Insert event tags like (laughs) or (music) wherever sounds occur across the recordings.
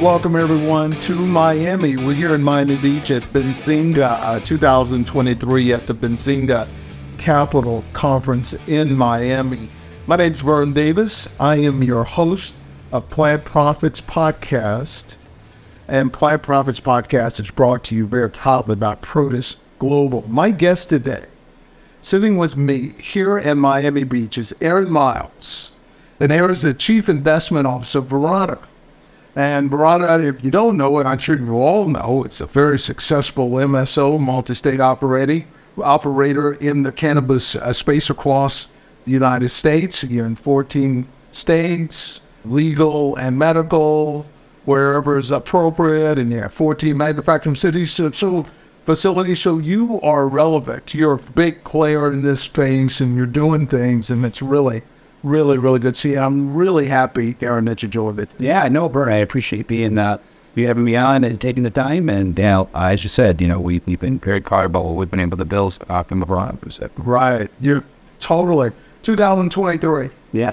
Welcome everyone to Miami. We're here in Miami Beach at Benzinga uh, 2023 at the Benzinga Capital Conference in Miami. My name is Vern Davis. I am your host of Plant Profits Podcast. And Plant Profits Podcast is brought to you very proudly by Protis Global. My guest today, sitting with me here in Miami Beach, is Aaron Miles. And Aaron is the Chief Investment Officer of Verano. And Verano, if you don't know it, I'm sure you all know, it's a very successful MSO, multi-state operating operator in the cannabis uh, space across the United States. You're in 14 states, legal and medical, wherever is appropriate, and you have 14 manufacturing cities. So, so facilities. So you are relevant. You're a big player in this space, and you're doing things, and it's really really, really good you. I'm really happy, Aaron, that you joined it. Yeah, no, Vern, I appreciate being uh, you having me on and taking the time. And you know, as you said, you know, we, we've been very what we've been able to build uh, from LeBron. Right. You're totally 2023. Yeah.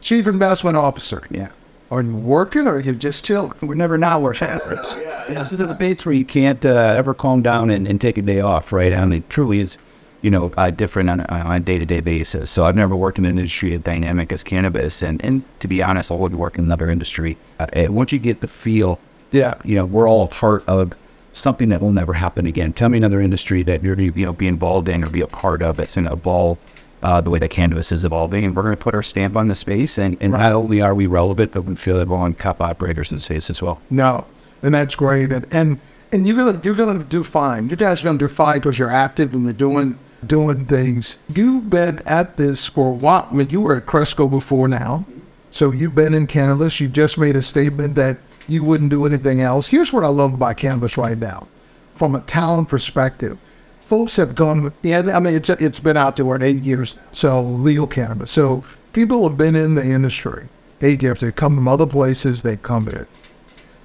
Chief Investment Officer. Yeah. Are you working or are you just chilling? We're never not working. yeah, (laughs) yeah. This is a space where you can't uh, ever calm down and, and take a day off, right? I mean, it truly is you know, uh, different on, on a day to day basis. So I've never worked in an industry as dynamic as cannabis. And, and to be honest, I would work in another industry. Uh, once you get the feel, yeah, you know, we're all part of something that will never happen again. Tell me another industry that you're going to you know, be involved in or be a part of that's going to evolve uh, the way that cannabis is evolving. And we're going to put our stamp on the space. And, and right. not only are we relevant, but we feel that we're on cup operators in the space as well. No, and that's great. And, and, and you're going to, you're going to do fine. You guys are going to do fine because you're active and you're doing doing things. You've been at this for a while. I mean, you were at Cresco before now. So you've been in cannabis. You just made a statement that you wouldn't do anything else. Here's what I love about cannabis right now. From a talent perspective, folks have gone, yeah, I mean, it's, it's been out there for eight years. So legal cannabis. So people have been in the industry eight years. They come from other places. They come in.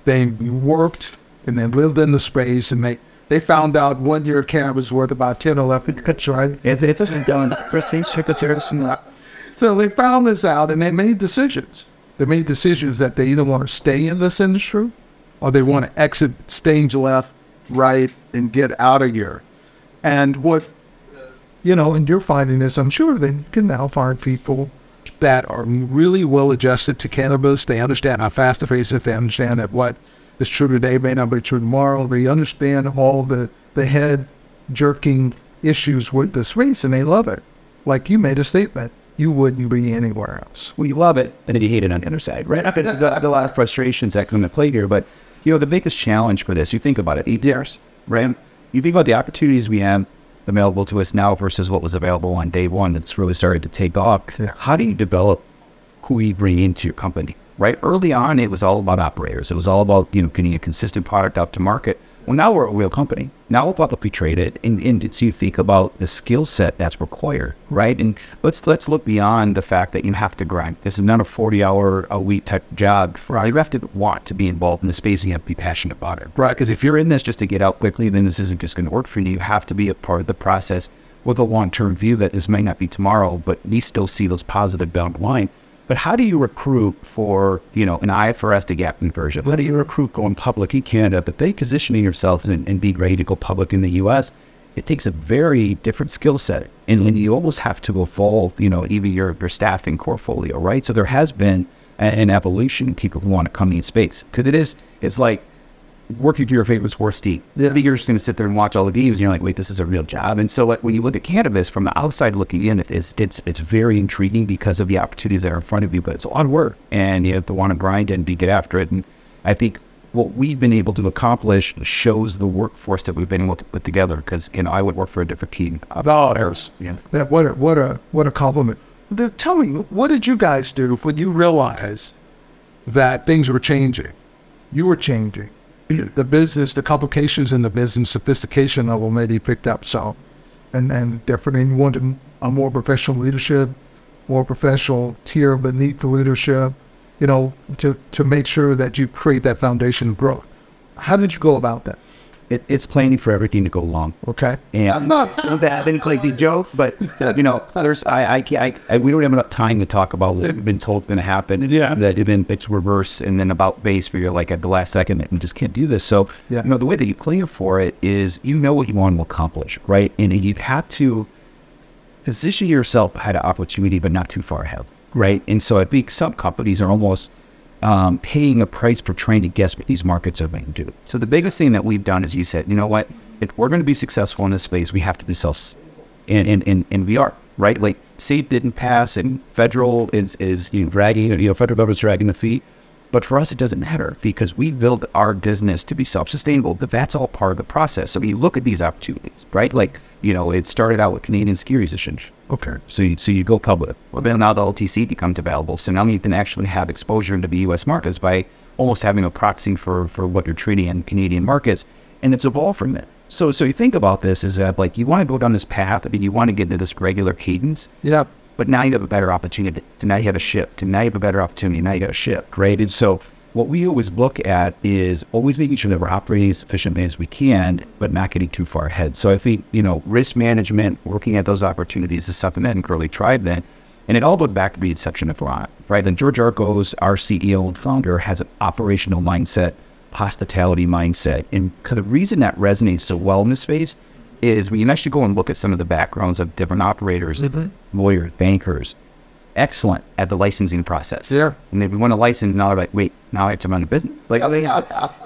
They worked and they lived in the space and they they found out one year of cannabis was worth about 10 or 11 cuts, right? It's, it's done. So they found this out and they made decisions. They made decisions that they either want to stay in this industry or they want to exit stage left, right, and get out of here. And what, you know, and you're finding this, I'm sure they can now find people that are really well adjusted to cannabis. They understand how fast the pace is. They understand that what is true today may not be true tomorrow. They understand all the, the head jerking issues with the space and they love it. Like you made a statement, you wouldn't be anywhere else. Well, you love it and then you hate it on the other side, right? After the, the last frustrations that come to play here, but you know, the biggest challenge for this, you think about it, eight years, right? You think about the opportunities we have available to us now versus what was available on day one that's really started to take off. Yeah. How do you develop who you bring into your company? Right? Early on, it was all about operators. It was all about, you know, getting a consistent product out to market. Well, now we're a real company. Now we're publicly traded, and, and so you think about the skill set that's required, right? And let's let's look beyond the fact that you have to grind. This is not a forty-hour a week type job. Right? You have to want to be involved in the space, and you have to be passionate about it, right? Because if you're in this just to get out quickly, then this isn't just going to work for you. You have to be a part of the process with a long-term view that this may not be tomorrow, but we still see those positive bound line. But how do you recruit for, you know, an IFRS to GAAP conversion? How do you recruit going public in Canada, but they positioning yourself and, and being ready to go public in the US? It takes a very different skill set. And, and, you almost have to evolve, you know, even your, your staffing portfolio, right? So there has been an evolution people who want to come in space. Because it is, it's like working for your favorite sports team. Yeah. You're just going to sit there and watch all the games, and you're like, wait, this is a real job. And so, like when you look at cannabis from the outside looking in, it's it's it's very intriguing because of the opportunities that are in front of you. But it's a lot of work, and you have to want to grind and be get after it. And I think what we've been able to accomplish shows the workforce that we've been able to put together. Because you know, I would work for a different team. Oh, there's yeah. That, what a what a what a compliment. Tell me, what did you guys do when you realized that things were changing? You were changing the business, the complications in the business, sophistication level maybe picked up So, and and. And you wanted a more professional leadership, more professional tier beneath the leadership, you know, to to make sure that you create that foundation of growth. How did you go about that? It, it's planning for everything to go wrong. Okay. And I'm not saying that in like the joke, but you know, there's I I, can't, I I we don't have enough time to talk about what we've been told going to happen. Yeah. That even it's reverse and then about base where you're like at the last second and just can't do this. So Yeah. you know the way that you plan for it is you know what you want to accomplish, right? And you have to position yourself ahead of opportunity, but not too far ahead, right? And so I think some companies are almost um, paying a price for trying to guess what these markets are going to do. So the biggest thing that we've done is you said, you know what, if we're going to be successful in this space, we have to be self, and and and, and we are right. Like SAFE didn't pass, and federal is is you know, dragging, you know, federal government's dragging the feet. But for us, it doesn't matter because we build our business to be self-sustainable. But that's all part of the process. So you look at these opportunities, right? Like you know, it started out with Canadian Securities Exchange. Okay. So you, so you go public. Well, then now the OTC becomes available. So now you can actually have exposure into the U.S. markets by almost having a proxy for, for what you're trading in Canadian markets. And it's evolved from there. So so you think about this is that like you want to go down this path. I mean, you want to get into this regular cadence. Yeah. But now you have a better opportunity. So now you have a shift. And now you have a better opportunity. Now you got a shift, right? And so what we always look at is always making sure that we're operating as efficiently as we can, but not getting too far ahead. So I think, you know, risk management, working at those opportunities is something that Curly tried then. And it all goes back to the inception of Ron, right? And George Archos, our CEO and founder, has an operational mindset, hospitality mindset. And the reason that resonates so well in this space is when you actually go and look at some of the backgrounds of different operators, mm-hmm. lawyers, bankers, excellent at the licensing process. Yeah. And if we want to license, now they're like, wait, now I have to run a business. Like,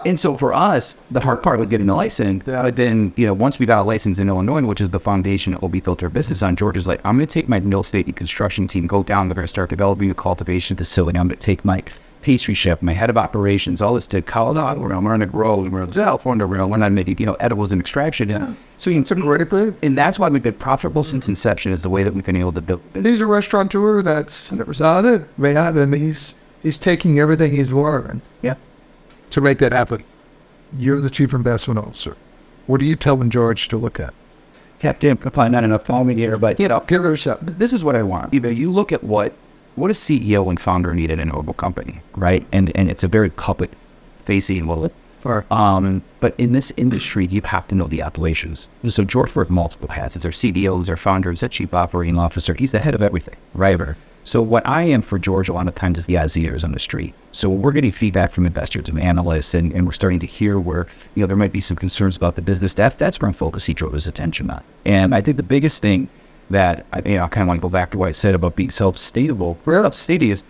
and so for us, the hard part was getting the license. Yeah. But then, you know, once we got a license in Illinois, which is the foundation that will be built our business on, George is like, I'm going to take my real estate and construction team, go down, they're going to start developing a cultivation facility. I'm going to take my pastry chef, my head of operations, all this to Colorado, where I'm going to grow, we're to California, where I'm going to make, you know, edibles and extraction. And so you can thing. and that's why we've been profitable since inception is the way that we've been able to build it. And he's a restaurateur that's never saw it. Man, and he's he's taking everything he's learned Yeah. to make that happen. You're the chief investment officer. What are you telling George to look at? Captain, probably not enough following here, but you know, Give her a shot. this is what I want. Either you look at what what a CEO and founder need in a noble company, right? And and it's a very public facing well for um but in this industry you have to know the operations. So George worked multiple hats. As our CEO, as our founder, as our chief operating officer. He's the head of everything, right? So what I am for George a lot of times is the eyes ears on the street. So we're getting feedback from investors and analysts and, and we're starting to hear where, you know, there might be some concerns about the business. That, that's where I'm focused. He drove his attention on. And I think the biggest thing that I, you know, I kind of want to go back to what I said about being self-stable. For self-sustainable is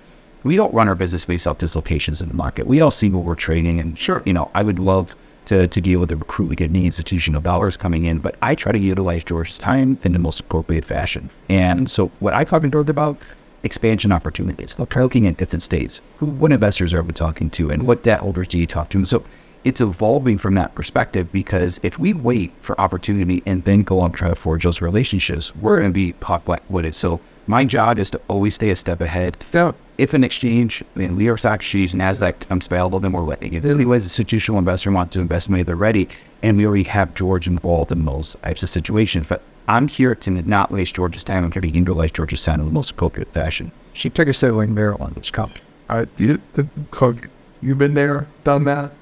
we don't run our business based off dislocations in the market. We all see what we're trading, and sure, you know, I would love to to deal with the recruit. We get any institutional dollars coming in, but I try to utilize George's time in the most appropriate fashion. And so, what I talk to George about expansion opportunities, I'll try looking at different states, who what investors are we talking to, and what debt holders do you talk to, and so. It's evolving from that perspective because if we wait for opportunity and then go and try to forge those relationships, we're going to be caught flat-footed. So my job is to always stay a step ahead So, if an exchange, I mean, New York Stock Exchange, NASDAQ becomes available, then we're letting it. Anyways, institutional investor wants to invest money, they're ready. And we already have George involved in those types of situations. But I'm here to not waste George's time. I'm here to utilize George's time in the most appropriate fashion. she took us to in Maryland. It's coming. All right, you, coach, you've been there, done that.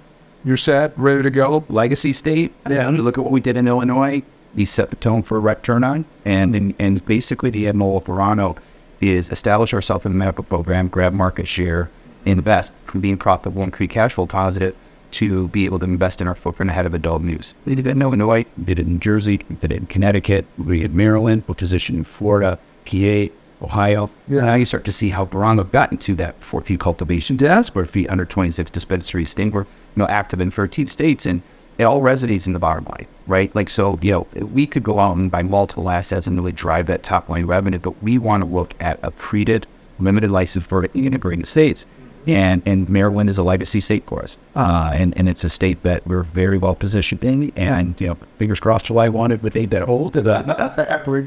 You're set, ready to go. Legacy state, Yeah. look at what we did in Illinois. We set the tone for a rec turn on. And, and, and basically, the MO of Verano is establish ourselves in the medical program, grab market share, invest from being profitable and free cash flow positive to be able to invest in our footprint ahead of adult news. We did it in Illinois, we did it in Jersey, we did it in Connecticut, we had Maryland, we're positioned in Florida, PA, Ohio. Yeah. Now you start to see how Verano got into that 14 cultivation Yeah. square feet under 26 dispensaries. state. We're you know active in 13 states, and it all resonates in the bottom line, right? Like so, you know, we could go out and buy multiple assets and really drive that top line revenue, but we want to look at a created, limited license for integrated states. And and Maryland is a legacy state for us, uh, and and it's a state that we're very well positioned in. And you know, fingers crossed, July one, if (laughs) we take that hold to the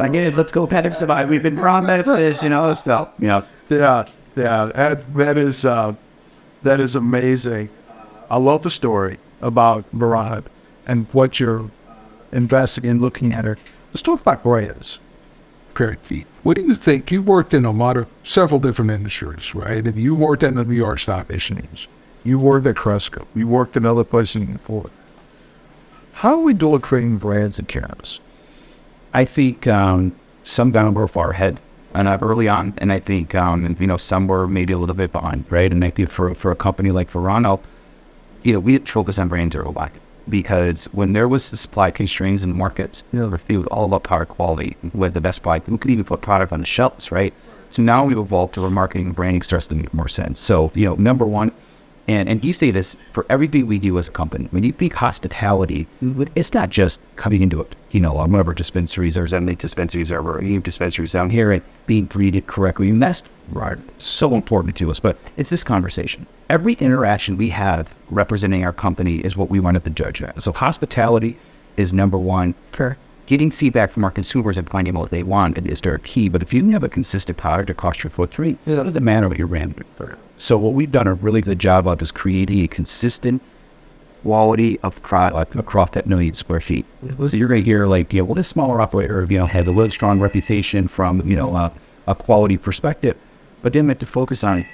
again, let's go pet survive. We've been promised this, you know, so you know, Yeah, yeah, that, that is uh, that is amazing. I love the story about Barad and what you're investing in, looking at her. Let's talk about brands. Period. Feet. What do you think? You worked in a lot of several different industries, right? And you worked in the New York Stock Exchange. You worked at Cresco. You worked in other places before. How are we doing creating brands in cannabis? I think um, some down were far ahead and uh, early on, and I think um, you know some were maybe a little bit behind, right? And maybe for for a company like Verano, you know, we focus on brand zero back because when there was the supply constraints in the markets, you know, it was all about power quality with the best product. We could even put product on the shelves, right? So now we've evolved to where marketing and branding starts to make more sense. So, you know, number one, and and you say this for everything we do as a company. When you think hospitality, it's not just coming into it. You know, um, whatever dispensaries or Zen Leaf dispensaries or any dispensaries down here and being treated correctly. And that's right, so important to us. But it's this conversation. Every interaction we have representing our company is what we want at the judge. So hospitality is number one. Fair. Getting feedback from our consumers and finding out what they want is their key. But if you have a consistent product across your footprint, Yeah. it doesn't matter what your brand is. So what we've done a really good job of is creating a consistent quality of product across that million square feet. So you're going to hear like, you know, well, this smaller operator, you know, has a really strong reputation from, you know, uh, a quality perspective, but then we have to focus on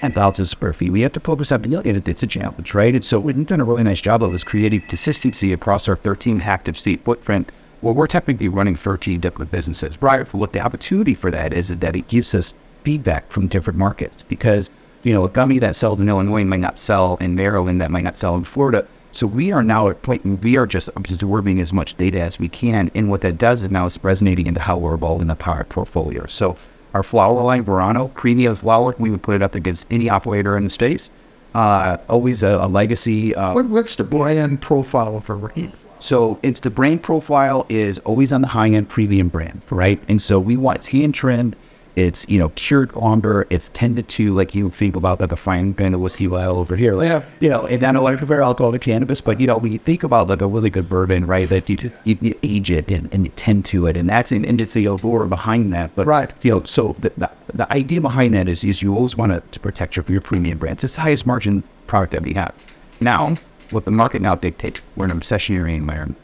10,000 square feet. We have to focus on million. It- It's a challenge, right? And so we've done a really nice job of this creating consistency across our 13 active state footprint. Well, we're technically running 13 different businesses. Right. What the opportunity for that is is that it gives us feedback from different markets because, you know, a gummy that sells in Illinois might not sell in Maryland, that might not sell in Florida. So we are now at point we are just absorbing as much data as we can. And what that does is now it's resonating into how we're evolving the product portfolio. So our flower line, Verano, premium flower, we would put it up against any operator in the States. Uh, always a, a legacy. Uh, What, what's the brand profile of a? So it's the brand profile is always on the high end premium brand, right? And so we want it's hand trimmed, it's you know cured amber, it's tended to two, like you think about like the fine brand of whiskey oil over here, like, Yeah. you know, and then I don't want to compare alcohol to cannabis, but you know when you think about like a really good bourbon, right? That you you, you age it and, and you tend to it, and that's and it's the allure behind that, but Right. you know, so the, the, the idea behind that is, is you always want to, to protect your, your premium brands. It's the highest margin product that we have. Now, what the market now dictates, we're in an recessionary environment.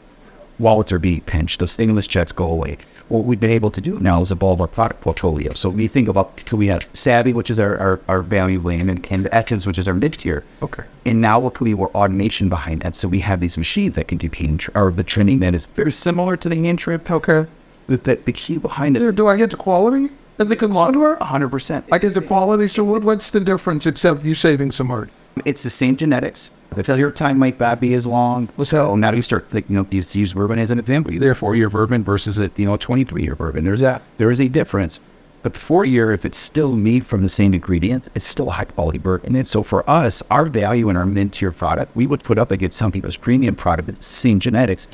Wallets are being pinched. The stimulus checks go away. What we've been able to do now is evolve our product portfolio. So we think about, can we have Savvy, which is our, our, our value lane, and, and Essence, which is our mid tier. Okay. And now what could be more automation behind that? So we have these machines that can do hand, tr- or the trimming that is very similar to the hand trim. Okay. With that the key behind it Do, I get the quality as a consumer? 100%. I get the quality. So what, what's the difference except you saving some money? It's the same genetics. The failure time might not be as long. So now you start thinking, you know, you use bourbon as an example. Either a four-year bourbon versus a you know twenty-three-year bourbon. There's that. There is a difference. But four-year, if it's still made from the same ingredients, it's still a high-quality bourbon. And so for us, our value in our mid-tier product, we would put up against some people's premium product that's same genetics.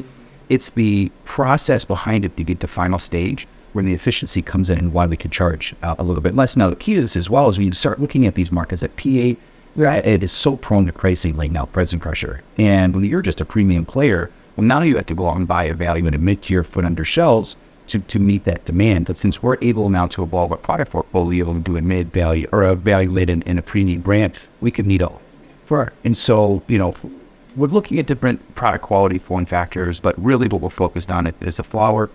It's the process behind it to get to final stage where the efficiency comes in and why we could charge uh, a little bit less. Now, the key to this as well is when you start looking at these markets at PA, Right. It is so prone to pricing like now, pricing pressure. And when you're just a premium player, well, now you have to go out and buy a value and a mid tier foot under shelves to, to meet that demand. But since we're able now to evolve our product portfolio and do a mid value or a value lid in and a premium brand, we can meet all. For And so, you know, we're looking at different product quality form factors, but really what we're focused on is the flower,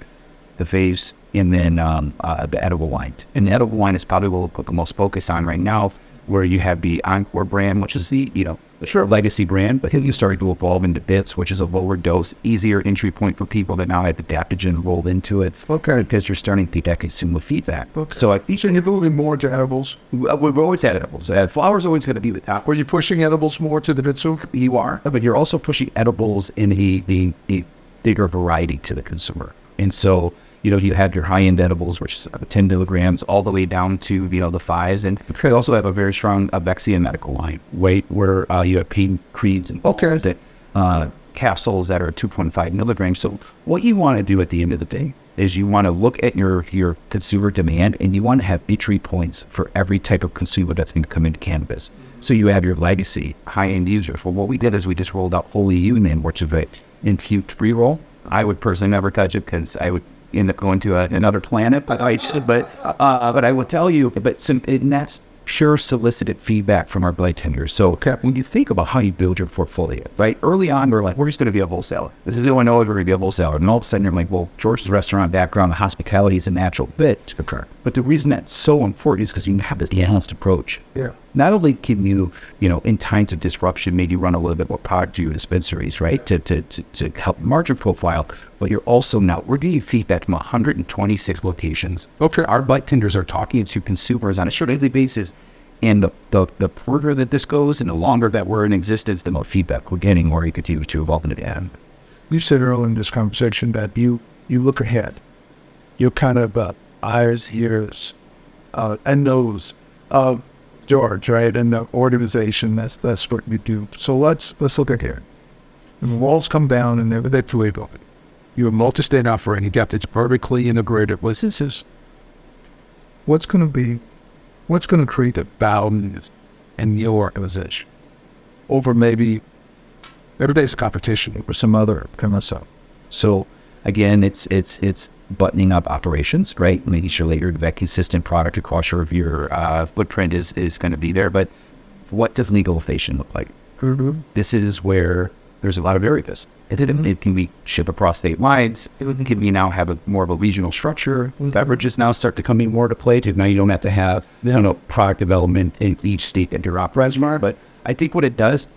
the vase, and then um, uh, the edible wine. And the edible wine is probably what we'll put the most focus on right now where you have the Encore brand, which is the, you know, Sure. legacy brand, but then you started to evolve into Bits, which is a lower dose, easier entry point for people that now have adaptogen rolled into it. Okay. Because you're starting to get consumer feedback. Okay. So I think So you're moving more to edibles. we've always had edibles. Uh, flower's always going to be the top Were you pushing edibles more to the consumer? you are, but you're also pushing edibles in the, a, a bigger variety to the consumer. And so, you know, you have your high end edibles, which is uh, 10 milligrams, all the way down to, you know, the fives. And you also have a very strong Avexia medical line, weight where uh, you have pain creeds and Okay. that, uh, capsules that are 2.5 milligrams. So, what you want to do at the end of the day is you want to look at your, your consumer demand and you want to have entry points for every type of consumer that's going to come into cannabis. So you have your legacy high-end users. Well, what we did is we just rolled out Holy Union, which is a infused pre-roll. I would personally never touch it because I would end up going to a, another planet. But I but uh, but I will tell you. But some, and that's pure solicited feedback from our blade tenders. So Okay. when you think about how you build your portfolio, right? Early on, we're like, we're just going to be a wholesaler. This is Illinois, we're going to be a wholesaler. And all of a sudden, you're like, well, George's restaurant background, the hospitality is a natural fit. But the reason that's so important is because you have this balanced approach. Yeah. Not only can you, you know, in times of disruption, maybe run a little bit more product to your dispensaries, right, to, to, to, to help margin profile, but you're also now, we're getting feedback from 126 locations. Okay. Our bud tenders are talking to consumers on a short daily basis. And the, the, the further that this goes and the longer that we're in existence, the more feedback we're getting or you continue to evolve into end. You said earlier in this conversation that you, you look ahead. You're kind of uh, eyes, ears, uh, and nose of George, right? And the organization, that's that's what you do. So let's let's look at here. And the walls come down and they're, they're fully open. You're a multi-state offering. You got this vertically integrated. What's this is? What's going to be? What's going to create a balance in your organization over maybe everyday's competition or some other kind of stuff? So again, it's it's it's buttoning up operations, right? Making sure that your that consistent product across your your uh, footprint is is going to be there. But what does legalization look like? Mm-hmm. This is where there's a lot of areas. It, mm-hmm. it can be shipped across state lines. It can be now have a more of a regional structure. Mm-hmm. Beverages now start to come in more to play. To now you don't have to have you know product development in each state that you're operating. But I think what it does,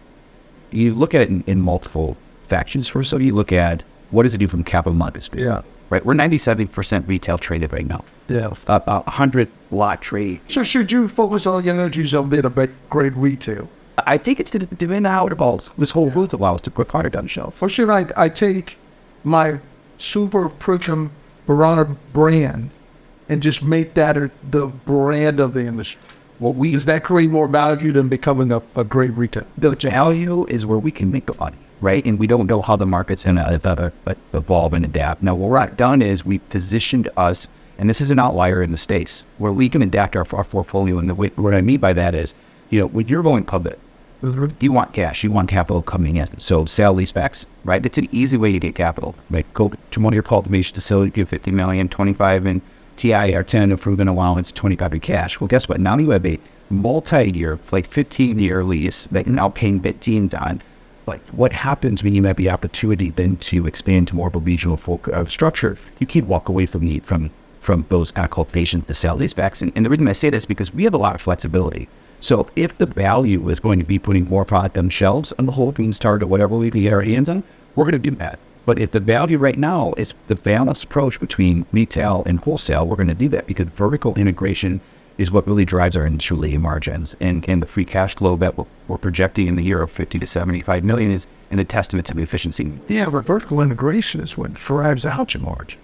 you look at it in, in multiple factions. First, so you look at what does it do from capital markets? Yeah right? We're 97% retail traded right now. Yeah. About 100 lot trade. So should you focus all your energies on being a great retail? I think it's going to depend on how it evolves. This whole yeah. route allows to put product on the shelf. Or should I, I take my super premium Verano brand and just make that the brand of the industry? Well, we, Does that create more value than becoming a, a great retailer? The value is where we can make the money right? And we don't know how the market's going uh, to evolve and adapt. Now, what we've done is we positioned us, and this is an outlier in the States, where we can adapt our, our portfolio. And the way, what I mean by that is, you know, when you're going public, you want cash, you want capital coming in. So sale leasebacks, right? It's an easy way to get capital, right? Go to one of your cultivation facilities, give 50 million, 25 in TI or 10 improvement allowance, 25 in cash. Well, guess what? Now you have a multi-year, like 15 year lease that you're now paying mid-teens on like what happens when you have the opportunity then to expand to more of a regional folk, uh, structure, you can't walk away from the from from those cultivations to sell these vaccines. And the reason I say this is because we have a lot of flexibility. So if the value is going to be putting more product on shelves on the Whole Foods target, whatever we get our hands on, we're going to do that. But if the value right now is the balanced approach between retail and wholesale, we're going to do that because vertical integration is what really drives our industry margins. And, and the free cash flow that we're projecting in the year of 50 to 75 million is an a testament to the efficiency. Yeah, but vertical integration is what drives out your margin.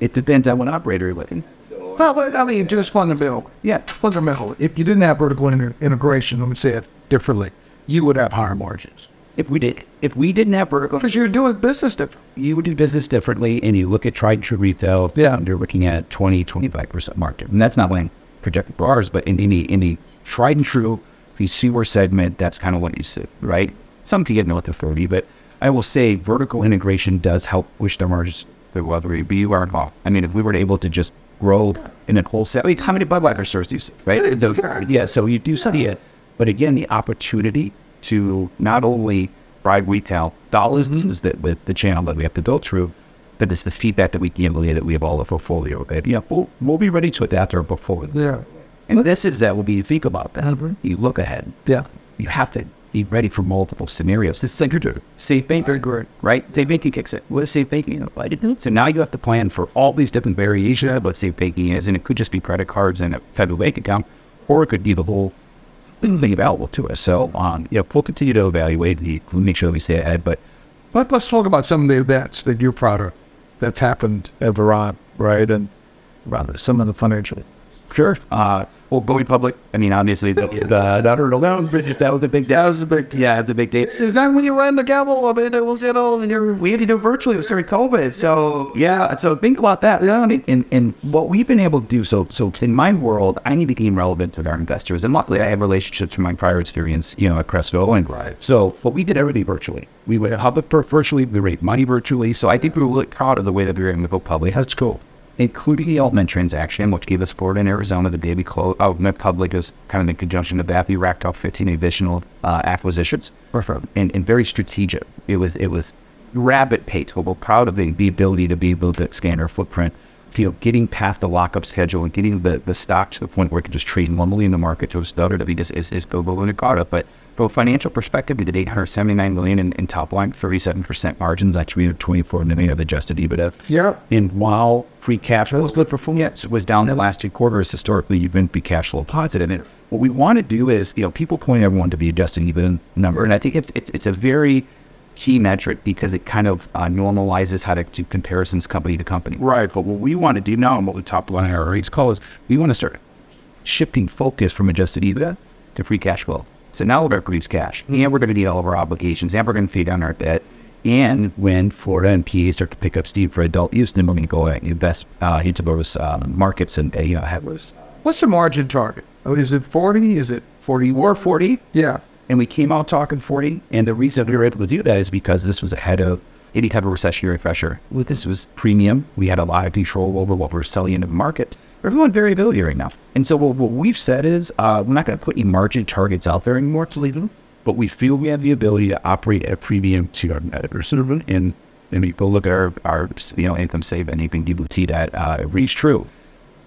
It depends on what operator you're looking. Well, I mean, just fundamental. Yeah, fundamental. If you didn't have vertical inter- integration, let me say it differently, you would have higher margins. If we did, if we didn't have vertical, because you're doing business different, you would do business differently, and you look at tried and true retail. Yeah, you're looking at 20, 25 percent market, and that's not when projected for ours, but in any any tried and true consumer segment, that's kind of what you see, right? Some to get north of 30, but I will say vertical integration does help push the margins it be or not. I mean, if we were able to just grow in a wholesale, I mean, how many Budweiser stores do you see, right? The, yeah, so you do see it. But again, the opportunity to not only drive retail dollars is that with the channel that we have to build through, but it's the feedback that we can give that we have all the portfolio. That yeah, we'll, we'll be ready to adapt our portfolio. Yeah. And this is that will be you think about that. Mm-hmm. You look ahead. Yeah. You have to be ready for multiple scenarios. This is like do. safe banking, right? Safe banking kicks it. What is safe banking? So now you have to plan for all these different variations of what safe banking is, and it could just be credit cards and a federal bank account, or it could be the whole thing available to us. So, um, yeah, we'll continue to evaluate and make sure we stay ahead. But Let, us talk about some of the events that you're proud of that's happened at Verano, right? And rather some of the financial. Sure. Uh, well, going public. I mean, obviously, the, (laughs) the, that, was a big, that was a big. That was a big. Yeah, it was a big day. Is that when you ran the gavel? I mean, it was you know, and we had to do virtually. It was during COVID, so yeah. So think about that. Yeah. And, and what we've been able to do. So so in my world, I need to gain relevance with our investors, and luckily, I have relationships from my prior experience, you know, at Cresco, and right. So, but we did everything virtually. We would hub it virtually. We raised money virtually. So I think we were really proud of the way that we were able to go public. That's cool including the AltMed transaction, which gave us Florida and Arizona the day we closed. Oh, went public as kind of in conjunction with that. We racked off 15 additional uh, acquisitions. Perfect. And, and very strategic. It was it was rapid pace. We're proud of the, the ability to be able to expand our footprint you know, getting past the lockup schedule and getting the, the stock to the point where it can just trade normally in the market to a stutter that we just is, is billable and caught up. But from a financial perspective, we did 879 million in, in top line, 37% margins, at 324 million of adjusted EBITDA. Yeah. And while free cash flow was good for full yes, it was down the last two quarters. Historically, you've been be cash flow positive. And what we want to do is, you know, people point everyone to be adjusted EBITDA number. And I think it's, it's, it's a very key metric because it kind of uh, normalizes how to do comparisons company to company. Right. But what we want to do now, and what the top line our rates call is, we want to start shifting focus from adjusted EBITDA to free cash flow. So now we're going to produce cash, and we're going to meet all of our obligations, and we're going to pay down our debt. And when Florida and PA start to pick up steam for adult use, then we're going to go and invest uh, into those um, markets and uh, you know have those. What's the margin target? Oh, is it 40? Is it 40? Or 40, Yeah. And we came out talking 40. And the reason we were able to do that is because this was ahead of any type of recessionary pressure. This was premium. We had a lot of control over what we were selling into the market. Everyone variability right now. And so what, what we've said is uh, we're not going to put any margin targets out there anymore to leave them, but we feel we have the ability to operate at premium to our competitors. And, and go look at our, our you know, income statement, you can see that uh, it reads true.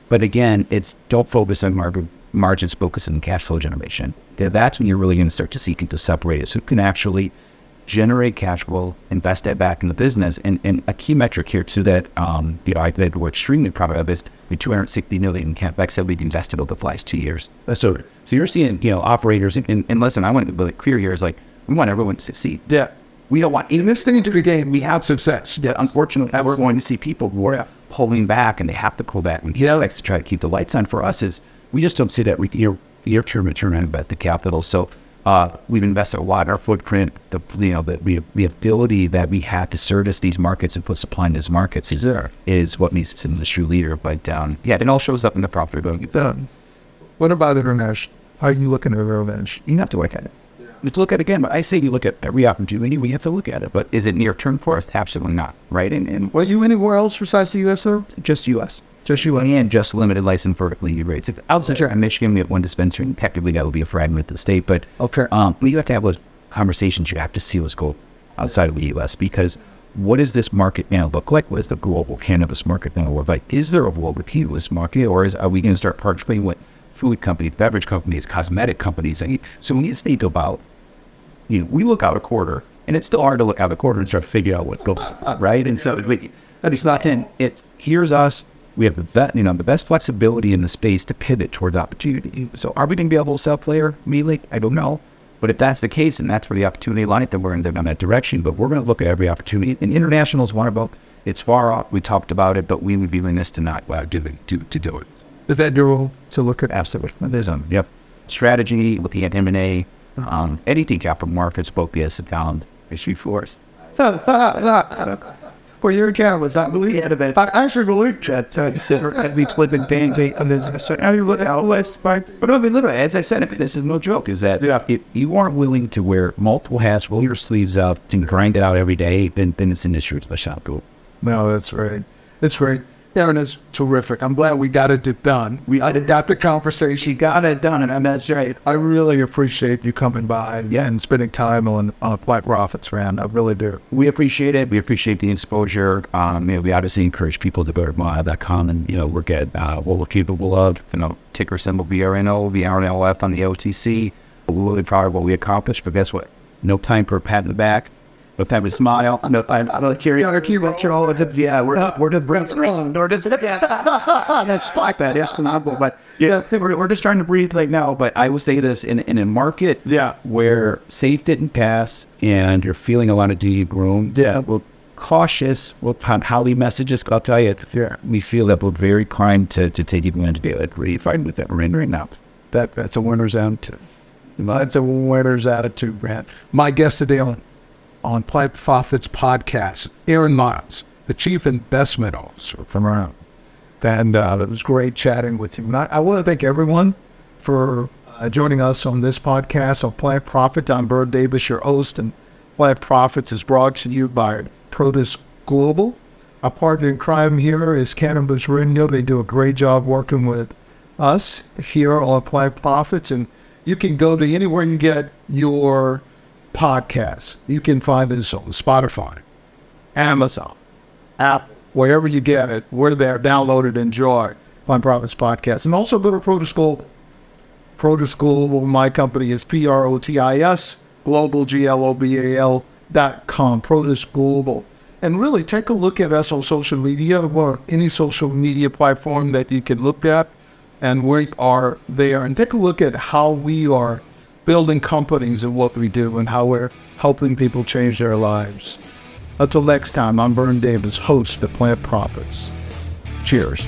But again, it's don't focus on mar- margins, focus on cash flow generation. Th- That's when you're really going to start to seek to separate it. So you can actually generate cash flow, invest that back in the business. And, and a key metric here too that um, you know I that we're extremely proud of is the 260 million in capex that we've invested over the last two years. So so you're seeing you know operators and, and listen, I want to be clear here is like we want everyone to succeed. Yeah. We don't want In this thing into the game, we have success. that unfortunately we're going to see people who are Yeah. pulling back and they have to pull back and Yeah. likes to try to keep the lights on for us is we just don't see that with year year term return on invested capital. So uh, we've invested a lot in our footprint, the you know the, the, the ability that we have to service these markets and put supply in these markets is Yeah. is what makes us an industry leader. But um, yeah, it all shows up in the profitability. Done. What about international? How are you looking at international? You have to look at it. Let's look at it again. But I say you look at every opportunity, we have to look at it. But is it near term for us? Absolutely not. Right? And, and Were you anywhere else besides the U.S. though? just U.S. Just you. and just limited license for legal rates. If outside of Michigan, we have one dispensary, and technically that would be a fragment of the state. But Okay. um, you have to have those conversations. You have to see what's going outside of the U.S. because what does this market now look like? What is the global cannabis market now look like? Is there a global cannabis market, or is are we going to start participating with food companies, beverage companies, cosmetic companies? And so we need to think about. You know, we look out a quarter, and it's still hard to look out a quarter and start to figure out what goes on, right. And so it's not. And it's here's us. We have the best, you know, the best flexibility in the space to pivot towards opportunity. So, are we going to be able to sell player immediately? I don't know. But if that's the case, and that's where the opportunity lies, then we're in down that direction. But we're going to look at every opportunity. And international is one of them. It's far off. We talked about it, but we would be willingness to not well, do it, to, to do it. Is that your role to look at? Absolutely. There's um, yep. Strategy, looking at M&A, um, anything capital markets, both yes, found history for us. For your account was not believe Yeah. I actually believe that. as we flip and bang, they, and so how you look at West, but I mean, literally, as I said, I mean, this is no joke. Is that Yeah. if you aren't willing to wear multiple hats, roll your sleeves up, and grind it out every day, then then it's an issue. It's a shop go. No, that's right. That's right. Aaron is terrific. I'm glad we got it done. We adapt the conversation. She got it done, and that's right. I really appreciate you coming by yeah. and spending time on on Plant Profits, man. I really do. We appreciate it. We appreciate the exposure. Um, you know, we obviously encourage people to go to mile.com and, you know, look at uh, what we're capable of. You know, ticker symbol VRNO, VRNOF on the OTC. We're really proud of what we accomplished, but guess what? No time for a pat in the back. No time to smile. No time to carry on. Yeah, we're, uh, we're just breathing around. Or just, yeah. (laughs) that's like that. Yes, but yeah, we're, we're just trying to breathe right now. But I will say this in, in a market Yeah. where safe didn't pass and you're feeling a lot of deep room. Yeah. Uh, we're cautious with how how the messages go. I'll tell you, Yeah. we feel that we're very kind to, to take advantage of it. We're fine with that. We're in right now. That that's a winner's attitude. That's a winner's attitude, Brad. My guest today on on Plant Profits podcast, Aaron Miles, the Chief Investment Officer from around. And uh, it was great chatting with you. And I, I want to thank everyone for uh, joining us on this podcast on Plant Profits. I'm Vern Davis, your host, and Plant Profits is brought to you by Protis Global. Our partner in crime here is Cannabis Radio. They do a great job working with us here on Plant Profits, and you can go to anywhere you get your podcasts. You can find us on Spotify, Amazon, Apple, wherever you get it. We're there. Download it. Enjoy. Plant Profits Podcast. And also go to Protis Global. Protis Global, my company is P R O T I S, global, G L O B A L dot com, Protis Global. And really take a look at us on social media or any social media platform that you can look at. And we are there. And take a look at how we are building companies and what we do and how we're helping people change their lives. Until next time, I'm Vern Davis, host of Plant Profits. Cheers.